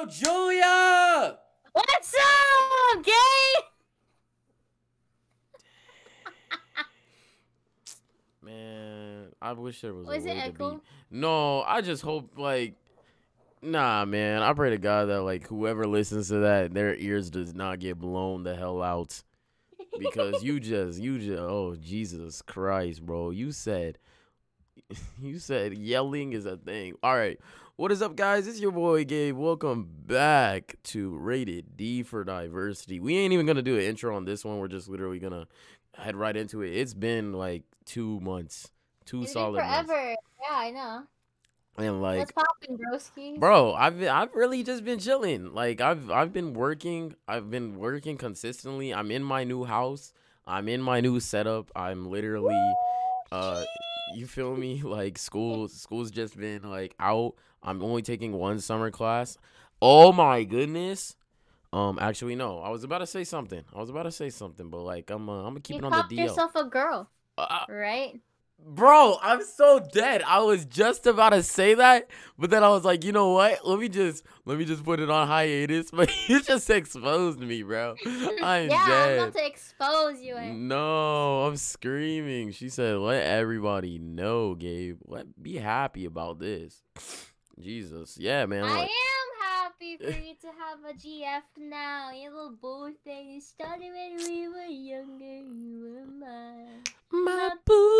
Yo, Julia! What's up, gay? Man, I wish there was, Was a it echo? be. No, I just hope like Nah, man. I pray to God that like whoever listens to that, their ears does not get blown the hell out. Because you just you just oh Jesus Christ, bro. You said you said yelling is a thing. All right. What is up, guys? It's your boy Gabe. Welcome back to Rated D for Diversity. We ain't even gonna do an intro on this one. We're just literally gonna head right into it. It's been like two months, 2 It's been solid months, forever. Yeah, I know. and like What's broski? Bro, I've been, I've really just been chilling. Like I've I've been working. I've been working consistently. I'm in my new house. I'm in my new setup. I'm literally uh you feel me? Like school school's just been like out. I'm only taking one summer class. Oh my goodness. Um actually no. I was about to say something. I was about to say something, but like I'm uh, I'm gonna keep you it on the DL. yourself a girl, Uh, right? Bro, I'm so dead. I was just about to say that, but then I was like, you know what? Let me just let me just put it on hiatus. But you just exposed me, bro. I'm yeah, I'm about to expose you. No, I'm screaming. She said, "Let everybody know, Gabe. Let be happy about this." Jesus, yeah, man. I like- am happy for you to have a GF now. You little boo thing. You started when we were younger. You were mine. my boo.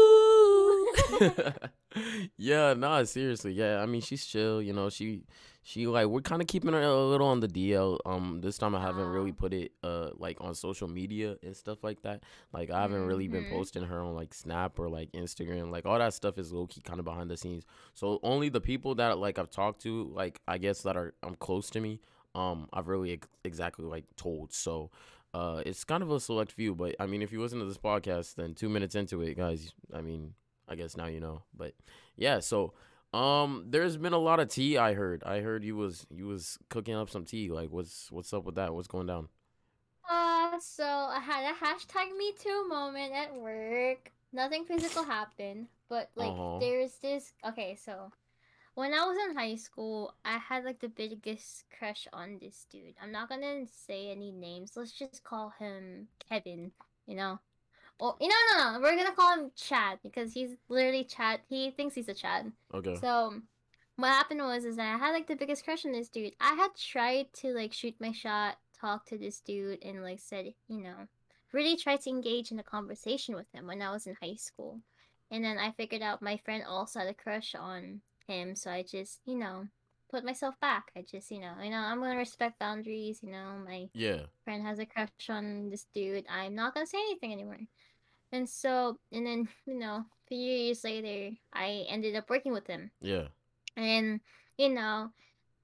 yeah, nah, seriously. Yeah, I mean, she's chill. You know, she she like we're kind of keeping her a little on the DL. Um, this time I haven't really put it uh like on social media and stuff like that. Like I haven't really been Mhm. posting her on like Snap or like Instagram. Like all that stuff is low key kind of behind the scenes. So only the people that like I've talked to, like I guess that are um close to me, um, I've really ex- exactly like told. So. Uh, it's kind of a select few, but I mean, if you listen to this podcast, then two minutes into it, guys, I mean, I guess now you know. But yeah, so um, there's been a lot of tea. I heard. I heard you was you was cooking up some tea. Like, what's what's up with that? What's going down? Uh, so I had a hashtag Me Too moment at work. Nothing physical happened, but like Uh-huh. there's this. Okay, so when I was in high school, I had like the biggest crush on this dude. I'm not gonna say any names. Let's just call him Kevin. You know. Well, you know, no, no, we're gonna call him Chad because he's literally Chad. He thinks he's a Chad. Okay. So what happened was is that I had like the biggest crush on this dude. I had tried to like shoot my shot, talk to this dude, and like said, you know, really tried to engage in a conversation with him when I was in high school. And then I figured out my friend also had a crush on him, so I just, you know, put myself back. I just, you know, you know, I'm gonna respect boundaries, you know, my yeah. friend has a crush on this dude. I'm not gonna say anything anymore. And so, and then, you know, a few years later, I ended up working with him. Yeah. And, you know,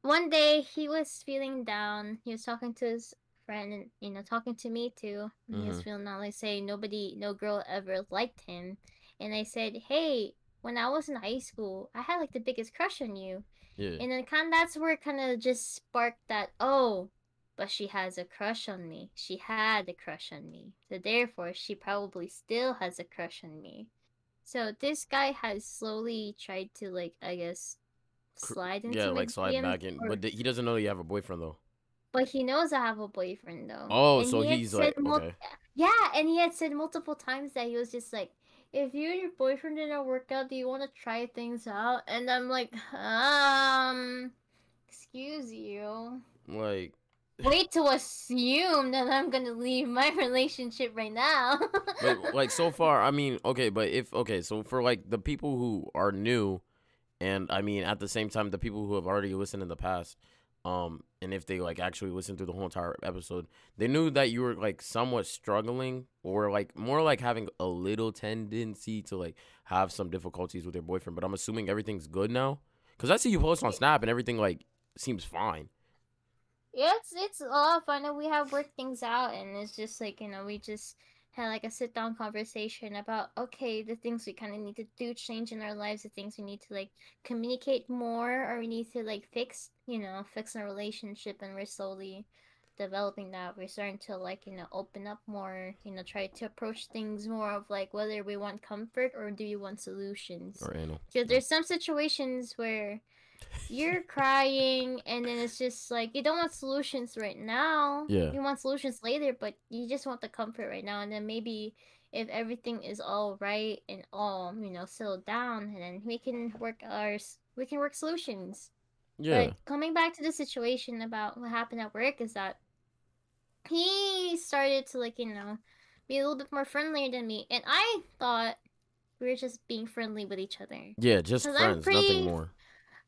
one day he was feeling down. He was talking to his friend and, you know, talking to me too. And He was Mhm. feeling down, like saying nobody, no girl ever liked him. And I said, hey, when I was in high school, I had like the biggest crush on you. Yeah. And then kind of that's where it kind of just sparked that, oh, but she has a crush on me. She had a crush on me. So therefore, she probably still has a crush on me. So this guy has slowly tried to like, I guess, slide into yeah, like slide back in, or- but he doesn't know you have a boyfriend though. but he knows I have a boyfriend though. Oh, And so he he's like, mul- okay. Yeah, and he had said multiple times that he was just like, if you and your boyfriend didn't work out, do you want to try things out? And I'm like, um, excuse you. Like, Wait to assume that I'm gonna leave my relationship right now. but like so far, I mean, okay, but if okay, so for like the people who are new, and I mean at the same time the people who have already listened in the past, um, and if they like actually listened through the whole entire episode, they knew that you were like somewhat struggling, or like more like having a little tendency to like have some difficulties with your boyfriend. But I'm assuming everything's good now, because I see you post on Snap and everything like seems fine. Yeah, it's it's a lot of fun and we have worked things out and it's just like, you know, we just had like a sit down conversation about okay, the things we kinda need to do change in our lives, the things we need to like communicate more or we need to like fix, you know, fix our relationship and we're slowly developing that. We're starting to like, you know, open up more, you know, try to approach things more of like whether we want comfort or do you want solutions. Or anal. Because there's some situations where you're crying and then it's just like you don't want solutions right now Yeah. you want solutions later but you just want the comfort right now and then maybe if everything is all right and all you know settled down and then we can work ours we can work solutions Yeah. but coming back to the situation about what happened at work is that he started to like you know be a little bit more friendlier than me and i thought we were just being friendly with each other Yeah, just friends, pretty- nothing more.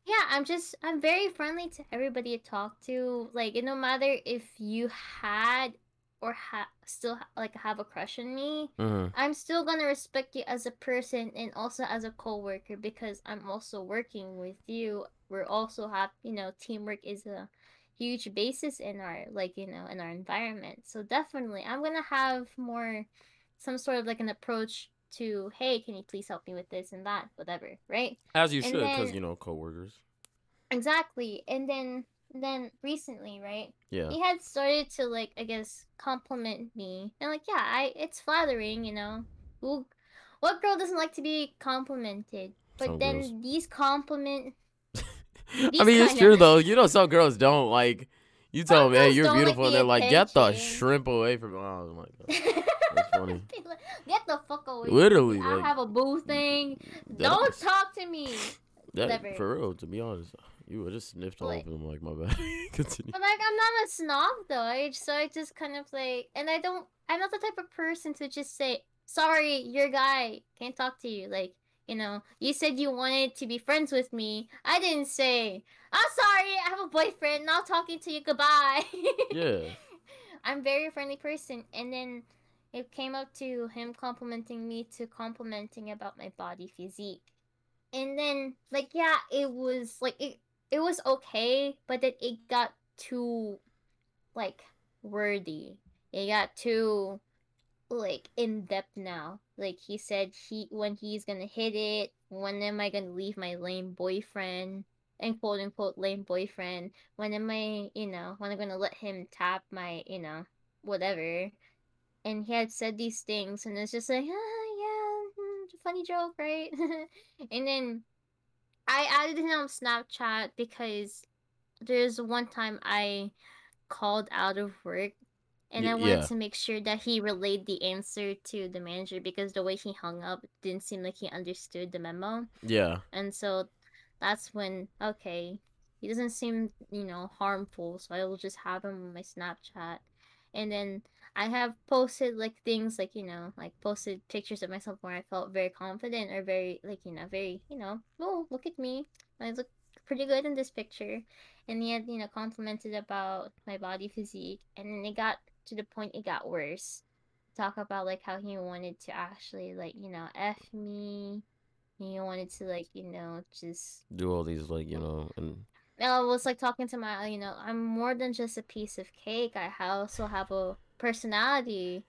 Yeah, I'm just I'm very friendly to everybody I talk to. Like, no matter if you had or ha- still ha- like have a crush on me, hmm I'm still gonna respect you as a person and also as a coworker because I'm also working with you. We're also have you know teamwork is a huge basis in our like you know in our environment. So definitely, I'm gonna have more some sort of like an approach to hey, can you please help me with this and that, whatever, right? As you And should, because you know coworkers. Exactly. And then then recently, right? Yeah. He had started to like I guess compliment me. And like, yeah, I it's flattering, you know. Who what girl doesn't like to be complimented? But Some then girls. these compliment I mean, it's true of- though. You know, some girls don't like. You tell Some them, "Hey, you're don't like beautiful," and they're like, "Get the shrimp away from." Oh my god, funny. Get the fuck away. Literally. I like, have a boo thing. Don't is- talk to me. that, for real. To be honest, you would just sniffed all Like- over them. Like my bad. Continue. But like I'm not a snob though. I, so I just kind of like and I don't I'm not the type of person to just say, Sorry, you're guy, can't talk to you. Like, you know, you said you wanted to be friends with me. I didn't say, I'm sorry, I have a boyfriend, not talking to you, goodbye. Yeah. I'm very friendly person and then it came up to him complimenting me to complimenting about my body physique. And then like yeah, it was like it it was okay, but then it got too like wordy. It got too like in depth now. Like he said he when he's gonna hit it, when am I gonna leave my lame boyfriend and quote unquote lame boyfriend? When am I you know, when I'm gonna let him tap my, you know, whatever. And he had said these things and it's just like, ah yeah, mm, funny joke, right? and then I added him on Snapchat because there's one time I called out of work and I wanted yeah. to make sure that he relayed the answer to the manager because the way he hung up didn't seem like he understood the memo. Yeah. And so that's when, okay, he doesn't seem, you know, harmful, so I will just have him on my Snapchat. And then I have posted like things like, you know, like posted pictures of myself where I felt very confident or very, like, you know, very, you know, oh, look at me. I look pretty good in this picture. And he had, you know, complimented about my body physique. And then it got to the point it got worse. Talk about like how he wanted to actually, like, you know, F me. He wanted to, like, you know, just Do all these like you know and I was like talking to my, you know, I'm more than just a piece of cake. I also have a personality.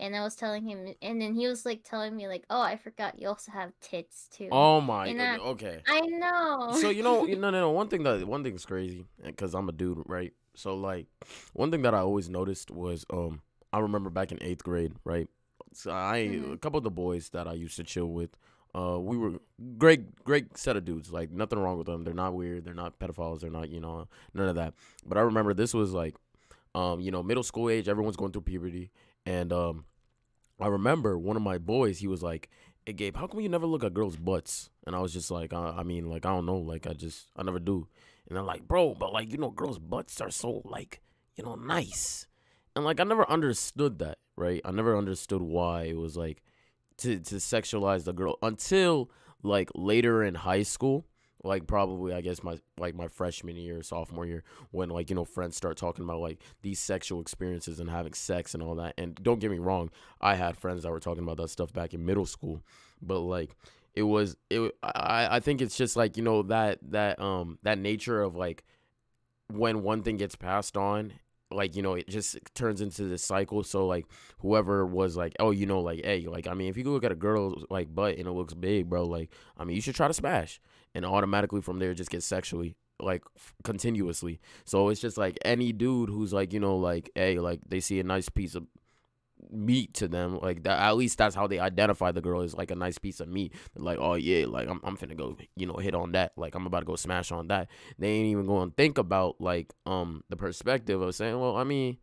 And I was telling him, and then he was like telling me, like, oh, I forgot you also have tits too. oh my god. I- Okay. I know. so you know, you- no, no, no. One thing that one thing's crazy because I'm a dude, right? So like, one thing that I always noticed was, um, I remember back in eighth grade, right? So I Mhm. a couple of the boys that I used to chill with, uh, we were great, great set of dudes. Like nothing wrong with them. They're not weird. They're not pedophiles. They're not, you know, none of that. But I remember this was like, um, you know, middle school age. Everyone's going through puberty, and um, I remember one of my boys. He was like, "Hey Gabe, how come you never look at girls' butts?" And I was just like, uh, I mean, like I don't know, like I just I never do. And they're like, "Bro, but like you know, girls' butts are so like you know nice." And like I never understood that, right? I never understood why it was like to to sexualize the girl until like later in high school, like probably I guess my like my freshman year, sophomore year, when like you know friends start talking about like these sexual experiences and having sex and all that. And don't get me wrong, I had friends that were talking about that stuff back in middle school, but like it was it I I think it's just like you know that that um that nature of like when one thing gets passed on like you know it just turns into this cycle. So like whoever was like oh you know like hey like i mean if you look at a girl's like butt and it looks big bro like i mean you should try to smash and automatically from there just get sexually like f- continuously so it's just like any dude who's like you know like hey like they see a nice piece of meat to them. Like that, at least that's how they identify the girl is like a nice piece of meat. They're like, oh yeah, like I'm I'm finna go, you know, hit on that. Like I'm about to go smash on that. They ain't even going to think about like um the perspective of saying, well, I mean,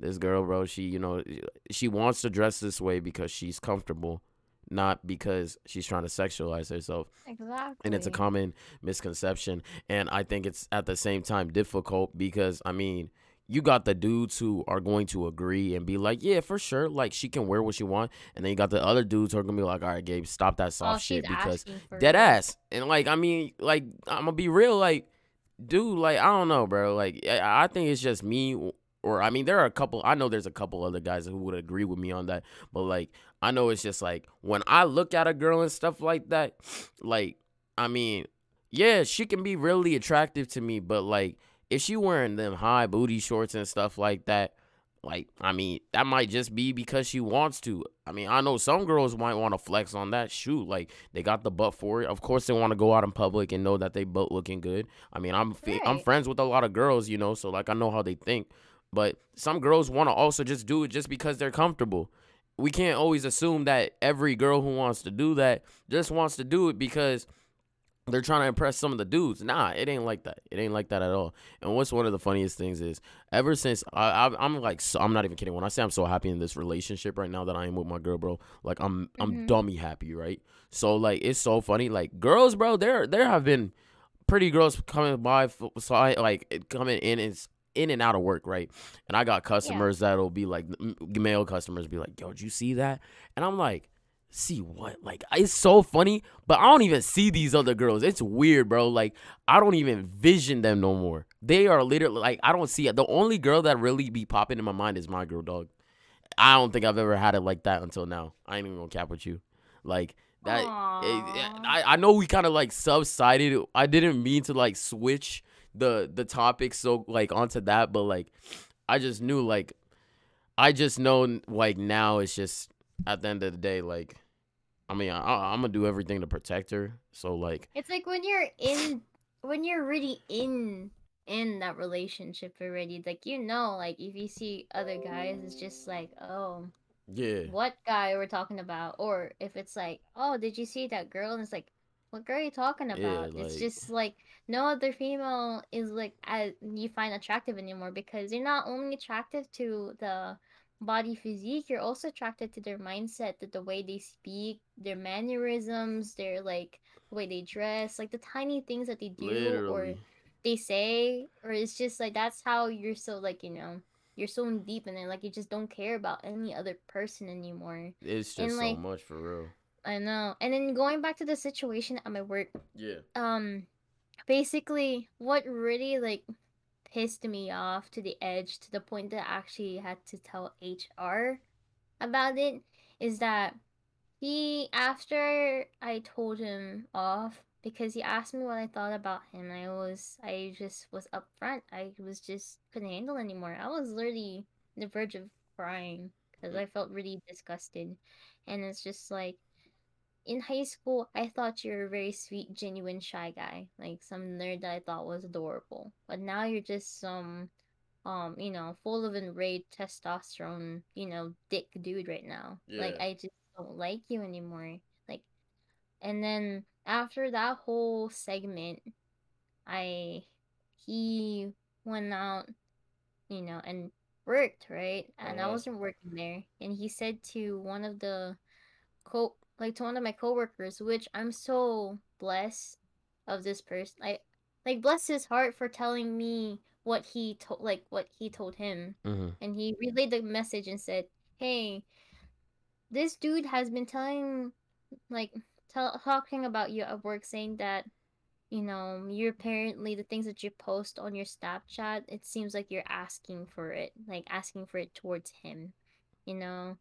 this girl, bro, she you know she wants to dress this way because she's comfortable not because she's trying to sexualize herself. Exactly. And it's a common misconception. And I think it's at the same time difficult because, I mean, you got the dudes who are going to agree and be like, yeah, for sure, like she can wear what she want, and then you got the other dudes who are gonna be like, all right, Gabe, stop that soft Oh, shit because dead it. ass. And like, I mean, like I'm gonna be real, like, dude, like I don't know, bro. Like I I think it's just me, or I mean, there are a couple. I know there's a couple other guys who would agree with me on that, but like I know it's just like when I look at a girl and stuff like that, like I mean, yeah, she can be really attractive to me, but like if she wearing them high booty shorts and stuff like that, like I mean, that might just be because she wants to. I mean, I know some girls might want to flex on that. Shoot, like they got the butt for it. Of course, they want to go out in public and know that they butt looking good. I mean, I'm fi- I'm friends with a lot of girls, you know, so like I know how they think. But some girls want to also just do it just because they're comfortable. We can't always assume that every girl who wants to do that just wants to do it because they're trying to impress some of the dudes. Nah, it ain't like that. It ain't like that at all. And what's one of the funniest things is ever since I, I I'm like so, I'm not even kidding when I say I'm so happy in this relationship right now that I am with my girl, bro. Like I'm I'm Mhm. dummy happy, right? So like it's so funny. Like girls, bro, there there have been pretty girls coming by, so I like coming in and in and out of work, right? And I got customers that'll be like male customers be like, "Yo, did you see that?" And I'm like, "See what?" Like it's so funny, but I don't even see these other girls. It's weird, bro. Like I don't even vision them no more. They are literally like I don't see it. The only girl that really be popping in my mind is my girl, dog. I don't think I've ever had it like that until now. I ain't even gonna cap with you. Like that it- Aw. I, I know we kind of like subsided. I didn't mean to like switch the the topic so like onto that, but like I just knew like I just know like now it's just at the end of the day like I mean I, I'm gonna do everything to protect her. So like It's like when you're in when you're really in in that relationship already, like you know, like if you see other guys, it's just like, oh, yeah, what guy we're talking about? Or if it's like, oh, did you see that girl? And it's like, what girl are you talking Yeah, about? it's just like no other female is like as you find attractive anymore because you're not only attractive to the body physique, you're also attracted to their mindset, to the way they speak, their mannerisms, their like the way they dress, like the tiny things that they do or they say, or it's just like that's how you're so like you know you're so deep in it, like you just don't care about any other person anymore. It's and, just like- so much for real. I know. And then going back to the situation at my work, Yeah. um, basically what really like pissed me off to the edge to the point that I actually had to tell HR about it is that he after I told him off because he asked me what I thought about him I was I just was upfront I was just couldn't handle anymore I was literally on the verge of crying because I felt really disgusted and it's just like in high school, I thought you were a very sweet, genuine, shy guy, like some nerd that I thought was adorable. But now you're just some, um, you know, full of enraged testosterone, you know, dick dude right now. Like I just don't like you anymore. Like, and then after that whole segment, I he went out, you know, and worked right, and I Uh-huh. wasn't working there, and he said to one of the co like to one of my coworkers, which I'm so blessed of this person. I like bless his heart for telling me what he told like what he told him. hmm And he relayed the message and said, Hey, this dude has been telling like tell talking about you at work saying that you know, you're apparently the things that you post on your Snapchat, it seems like you're asking for it, like asking for it towards him, you know?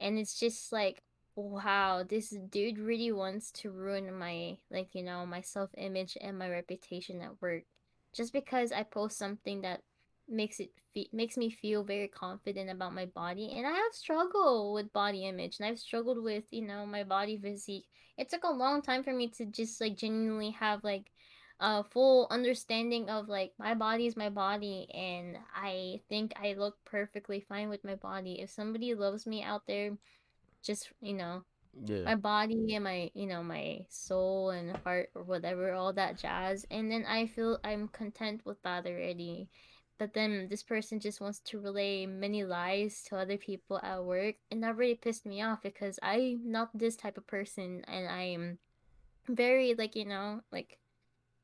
And it's just like, wow, this dude really wants to ruin my, like, you know, my self image and my reputation at work. Just because I post something that makes it fe- makes me feel very confident about my body and i have struggled with body image and i've struggled with you know my body physique it took a long time for me to just like genuinely have like a full understanding of like my body is my body and I think I look perfectly fine with my body. If somebody loves me out there, just you know, Yeah. my body and my you know my soul and heart or whatever all that jazz and then i feel i'm content with that already but then this person just wants to relay many lies to other people at work and that really pissed me off because i'm not this type of person and i'm very like you know like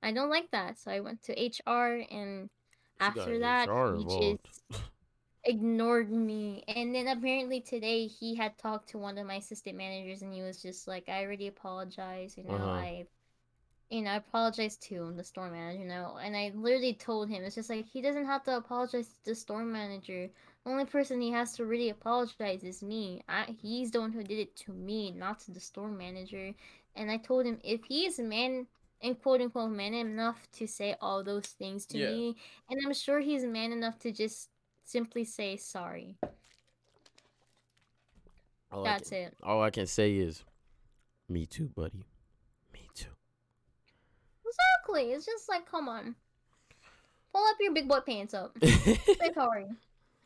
i don't like that so i went to hr and She after that HR involved. just ignored me. And then apparently today he had talked to one of my assistant managers and he was just like i already apologize you know Uh-huh. i you know i apologize to him, the store manager you know. And i literally told him it's just like he doesn't have to apologize to the store manager. The only person he has to really apologize is me. I, he's the one who did it to me not to the store manager. And i told him if he's man and quote unquote man enough to say all those things to Yeah. me and i'm sure he's man enough to just simply say sorry. All that's can, it. all I can say is, me too, buddy. Me too. exactly. It's just like come on. Pull up your big boy pants up. Say sorry.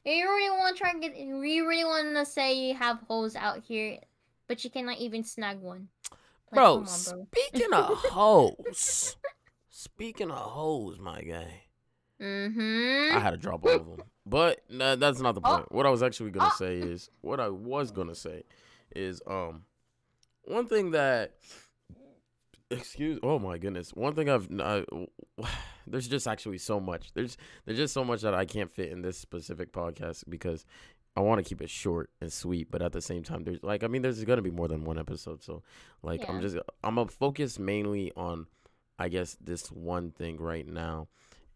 You really want to try and get you really want to say you have hoes out here but you cannot even snag one. Like, bro, on, bro. speaking of hoes, speaking of hoes, my guy, mm-hmm I had to drop all of them. But nah, that's not the Oh. point. What I was actually gonna Oh. say is, what I was gonna say is, um, one thing that, excuse, oh my goodness, one thing I've, I, there's just actually so much. There's, there's just so much that I can't fit in this specific podcast because I want to keep it short and sweet, but at the same time, there's like, I mean, there's gonna be more than one episode, so like, I'm just, I'm gonna focus mainly on, I guess, this one thing right now,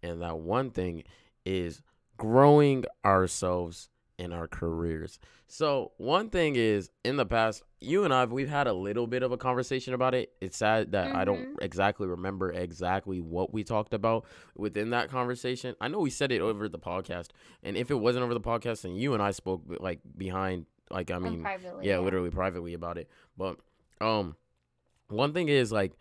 and that one thing is growing ourselves in our careers. So one thing is in the past, you and I we've had a little bit of a conversation about it. It's sad that I don't exactly remember exactly what we talked about within that conversation. I know we said it over the podcast, and if it wasn't over the podcast, then you and I spoke like behind, like I mean, privately yeah, literally privately about it. But um, one thing is like,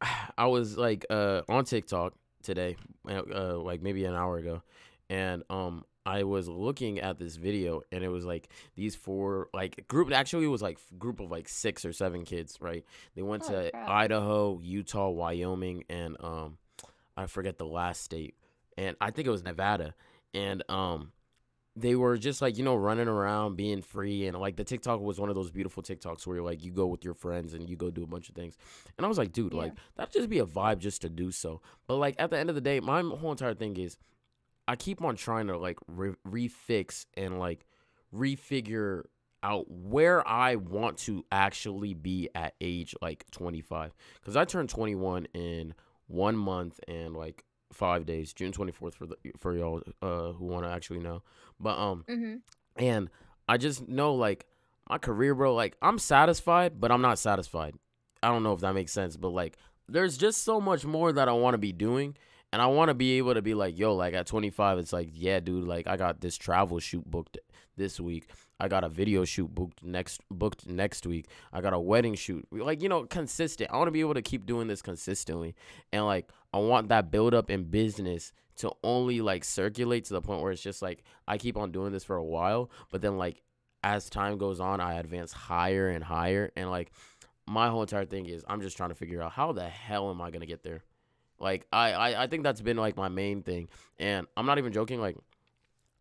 I was like uh on TikTok today, uh, uh, like maybe an hour ago, and um I was looking at this video and it was like these four like group actually it was like group of like six or seven kids right they went Oh, to crap. Idaho Utah Wyoming and um I forget the last state and I think it was Nevada and um they were just like you know running around being free and like the TikTok was one of those beautiful TikToks where like you go with your friends and you go do a bunch of things. And I was like dude Yeah. like that'd just be a vibe just to do so. But like at the end of the day my whole entire thing is I keep on trying to like re- refix and like refigure out where I want to actually be at age like 25 cuz I turned 21 in 1 month and like 5 days June 24th for the for y'all uh who want to actually know but um mm-hmm. and I just know like my career, bro, like I'm satisfied, but I'm not satisfied. I don't know if that makes sense, but like there's just so much more that I want to be doing. And I want to be able to be like, yo, like at 25, it's like, yeah, dude, like I got this travel shoot booked this week. I got a video shoot booked next booked next week. I got a wedding shoot. Like, you know, consistent. I want to be able to keep doing this consistently. And like I want that build up in business to only like circulate to the point where it's just like I keep on doing this for a while, but then like as time goes on, I advance higher and higher. And like my whole entire thing is I'm just trying to figure out how the hell am I gonna get there? Like I, I, I think that's been like my main thing. And I'm not even joking, like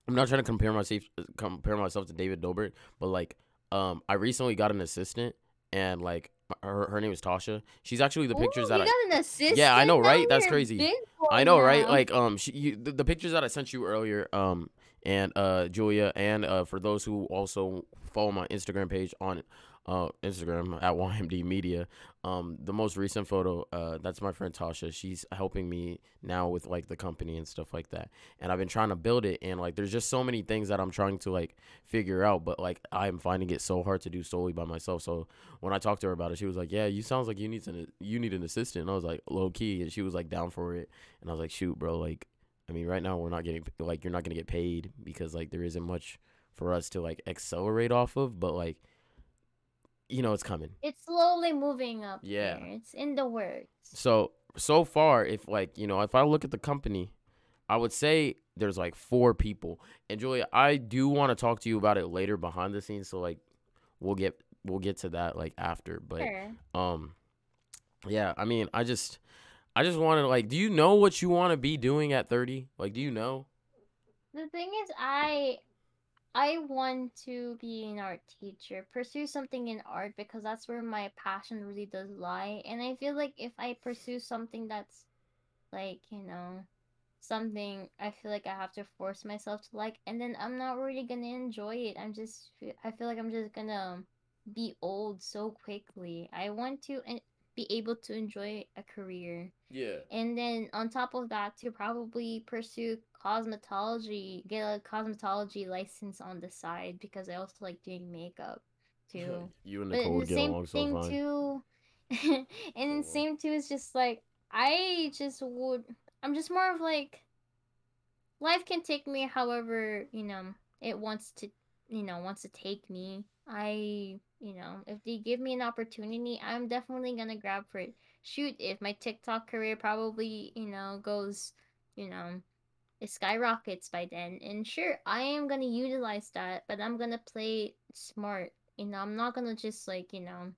I'm not trying to compare myself compare myself to David Dobrik, but like um I recently got an assistant and like her, her name is Tasha. She's actually the pictures Ooh, that you I got an assistant. Yeah, I know, right? That's crazy. I know, right? Like, um, she, you, the, the pictures that I sent you earlier, um, and uh, Julia, and uh, for those who also follow my Instagram page on, uh, Instagram at YMD Media, um, the most recent photo, uh, that's my friend Tasha. She's helping me now with like the company and stuff like that, and I've been trying to build it, and like, there's just so many things that I'm trying to like figure out, but like, I'm finding it so hard to do solely by myself. So when I talked to her about it, she was like, "Yeah, you sounds like you need an you need an assistant." And I was like, "Low key," and she was like down for it. And I was like, "Shoot, bro, like, I mean, right now we're not getting like you're not gonna get paid because like there isn't much for us to like accelerate off of, but like, you know, it's coming." It's slowly moving up. Yeah. there. It's in the works. So so far, if like you know, if I look at the company, I would say there's like four people. And Julia, I do want to talk to you about it later behind the scenes. So like, we'll get we'll get to that like after. But Sure. um, yeah, I mean, I just I just want to like, do you know what you want to be doing at 30? Like, do you know? The thing is, I I want to be an art teacher, pursue something in art because that's where my passion really does lie. And I feel like if I pursue something that's like, you know, something I feel like I have to force myself to like, and then I'm not really gonna enjoy it. I'm just, I feel like I'm just gonna be old so quickly. I want to be able to enjoy a career. Yeah. And then on top of that, to probably pursue cosmetology, get a cosmetology license on the side because I also like doing makeup too. you and Nicole in the get same along so thing fine. too, and Oh. same too is just like I just would. I'm just more of like life can take me however you know it wants to you know wants to take me i you know if they give me an opportunity i'm definitely gonna grab for it shoot if my tiktok career probably you know goes you know it skyrockets by then and sure i am gonna utilize that but i'm gonna play smart you know i'm not gonna just like you know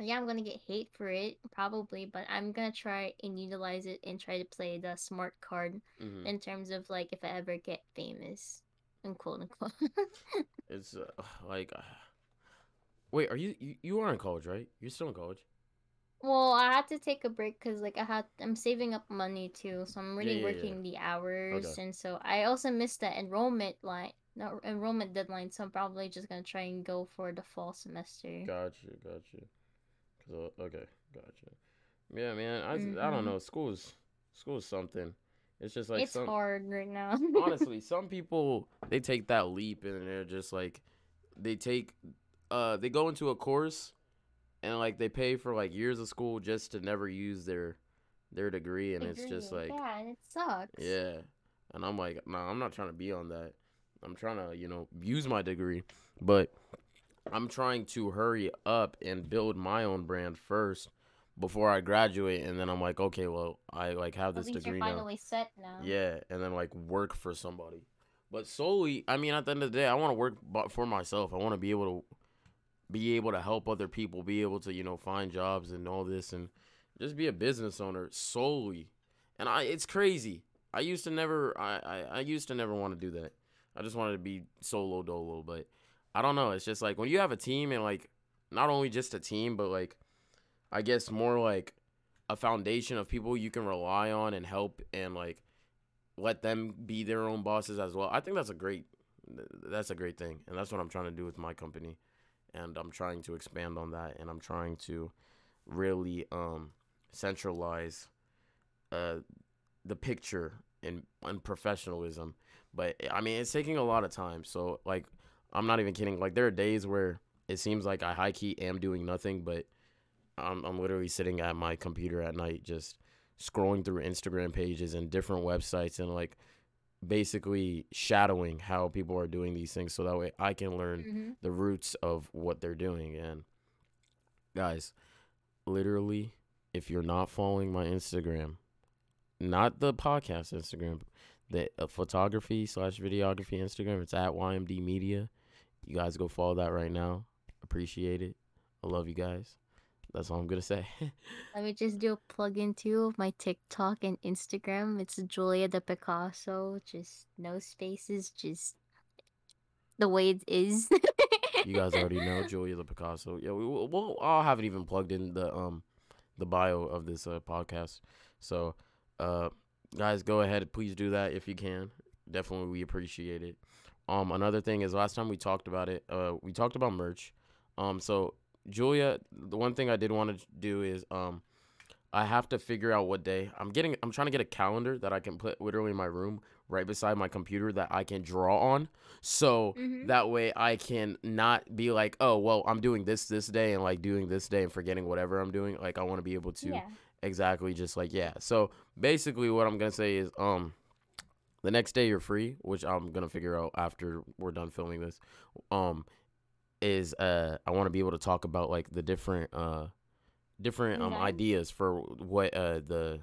yeah i'm gonna get hate for it probably but i'm gonna try and utilize it and try to play the smart card Mhm. in terms of like if I ever get famous and quote unquote. It's uh, like, uh, wait, are you, you you are in college, right? You're still in college. well, I had to take a break because like I had I'm saving up money too, so I'm really yeah, yeah. working the hours, Okay. and so I also missed the enrollment line, no enrollment deadline. So I'm probably just gonna try and go for the fall semester. Got Gotcha, gotcha. 'Cause, uh, okay, gotcha. Yeah, man. I I don't Mhm. know. School's school's something. It's just like it's some hard right now. honestly, some people they take that leap and they're just like they take uh they go into a course and like they pay for like years of school just to never use their their degree and it's just like yeah, and it sucks. yeah. And I'm like, nah, I'm not trying to be on that. I'm trying to, you know, use my degree, but I'm trying to hurry up and build my own brand first before I graduate and then I'm like, okay, well, I like have this degree you're now. set now. Yeah, and then like work for somebody. But solely, I mean, at the end of the day, I want to work for myself. I want to be able to be able to help other people, be able to, you know, find jobs and all this and just be a business owner solely. And I it's crazy. I used to never I I, I used to never want to do that. I just wanted to be solo dolo, but I don't know. It's just like when you have a team and like not only just a team, but like I guess more like a foundation of people you can rely on and help and like let them be their own bosses as well. I think that's a great that's a great thing. And that's what I'm trying to do with my company. And I'm trying to expand on that and I'm trying to really um centralize uh the picture and and professionalism. But I mean, it's taking a lot of time. So like I'm not even kidding. Like there are days where it seems like I high key am doing nothing, but I'm I'm literally sitting at my computer at night just scrolling through Instagram pages and different websites and like basically shadowing how people are doing these things so that way I can learn hmm the roots of what they're doing. And guys literally if you're not following my Instagram not the podcast Instagram the uh, photography slash videography Instagram it's at YMD Media. You guys go follow that right now. Appreciate it. I love you guys that's all I'm gonna say Let me just do a plug in too of my TikTok and Instagram. It's Julia the Picasso. Just no spaces, just the way it is. you guys already know Julia the Picasso. Yeah, we will. We'll, I'll have it even plugged in the um the bio of this uh, podcast. So, uh, guys, go ahead. Please do that if you can. Definitely, we appreciate it. Um, another thing is last time we talked about it. Uh, we talked about merch. Um, so Julia, the one thing I did want to do is um. I have to figure out what day. I'm getting I'm trying to get a calendar that I can put literally in my room right beside my computer that I can draw on. So Mhm. that way I can not be like, "Oh, well, I'm doing this this day and like doing this day and forgetting whatever I'm doing." Like I want to be able to yeah. exactly just like yeah. So basically what I'm going to say is um the next day you're free, which I'm going to figure out after we're done filming this. Um is uh I want to be able to talk about like the different uh different um ideas for what uh the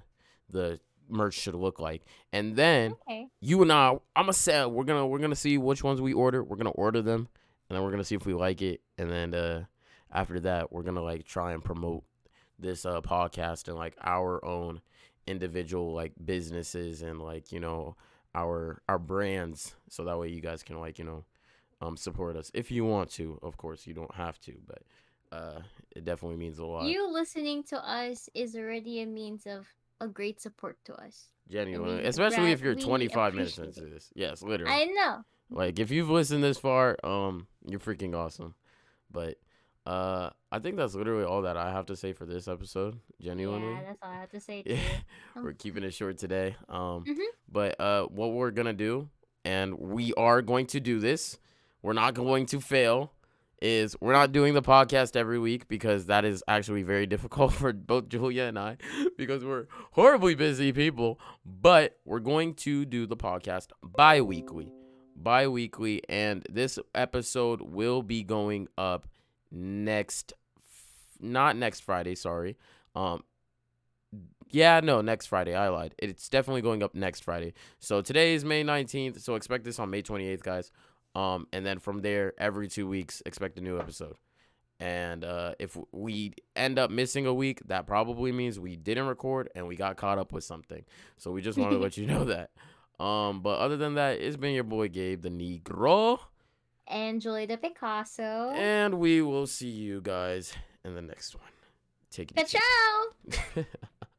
the merch should look like, and then Okay. you and I, I'm gonna say we're gonna we're gonna see which ones we order. We're gonna order them, and then we're gonna see if we like it, and then uh after that we're gonna like try and promote this uh podcast and like our own individual like businesses and like you know our our brands, so that way you guys can like you know um support us if you want to. Of course, you don't have to, but uh it definitely means a lot. You listening to us is already a means of a great support to us. Genuinely, especially if you're 25 minutes into this. Yes, literally. I know. Like if you've listened this far, um, you're freaking awesome. But uh, I think that's literally all that I have to say for this episode. Genuinely, Yeah, that's all I have to say. Yeah, we're keeping it short today. Um, Mhm. but uh, what we're gonna do, and we are going to do this. We're not going to fail. Is we're not doing the podcast every week because that is actually very difficult for both Julia and I because we're horribly busy people. But we're going to do the podcast bi weekly. Bi weekly. And this episode will be going up next, not next Friday, sorry. Um, yeah, no, next Friday. I lied. It's definitely going up next Friday. So today is May 19th. So expect this on May 28th, guys. Um, and then from there, every two weeks, expect a new episode. And uh, if we end up missing a week, that probably means we didn't record and we got caught up with something. So we just want to let you know that. Um, but other than that, it's been your boy Gabe, the Negro, And Julie the Picasso. and we will see you guys in the next one. Take it. easy. Ciao.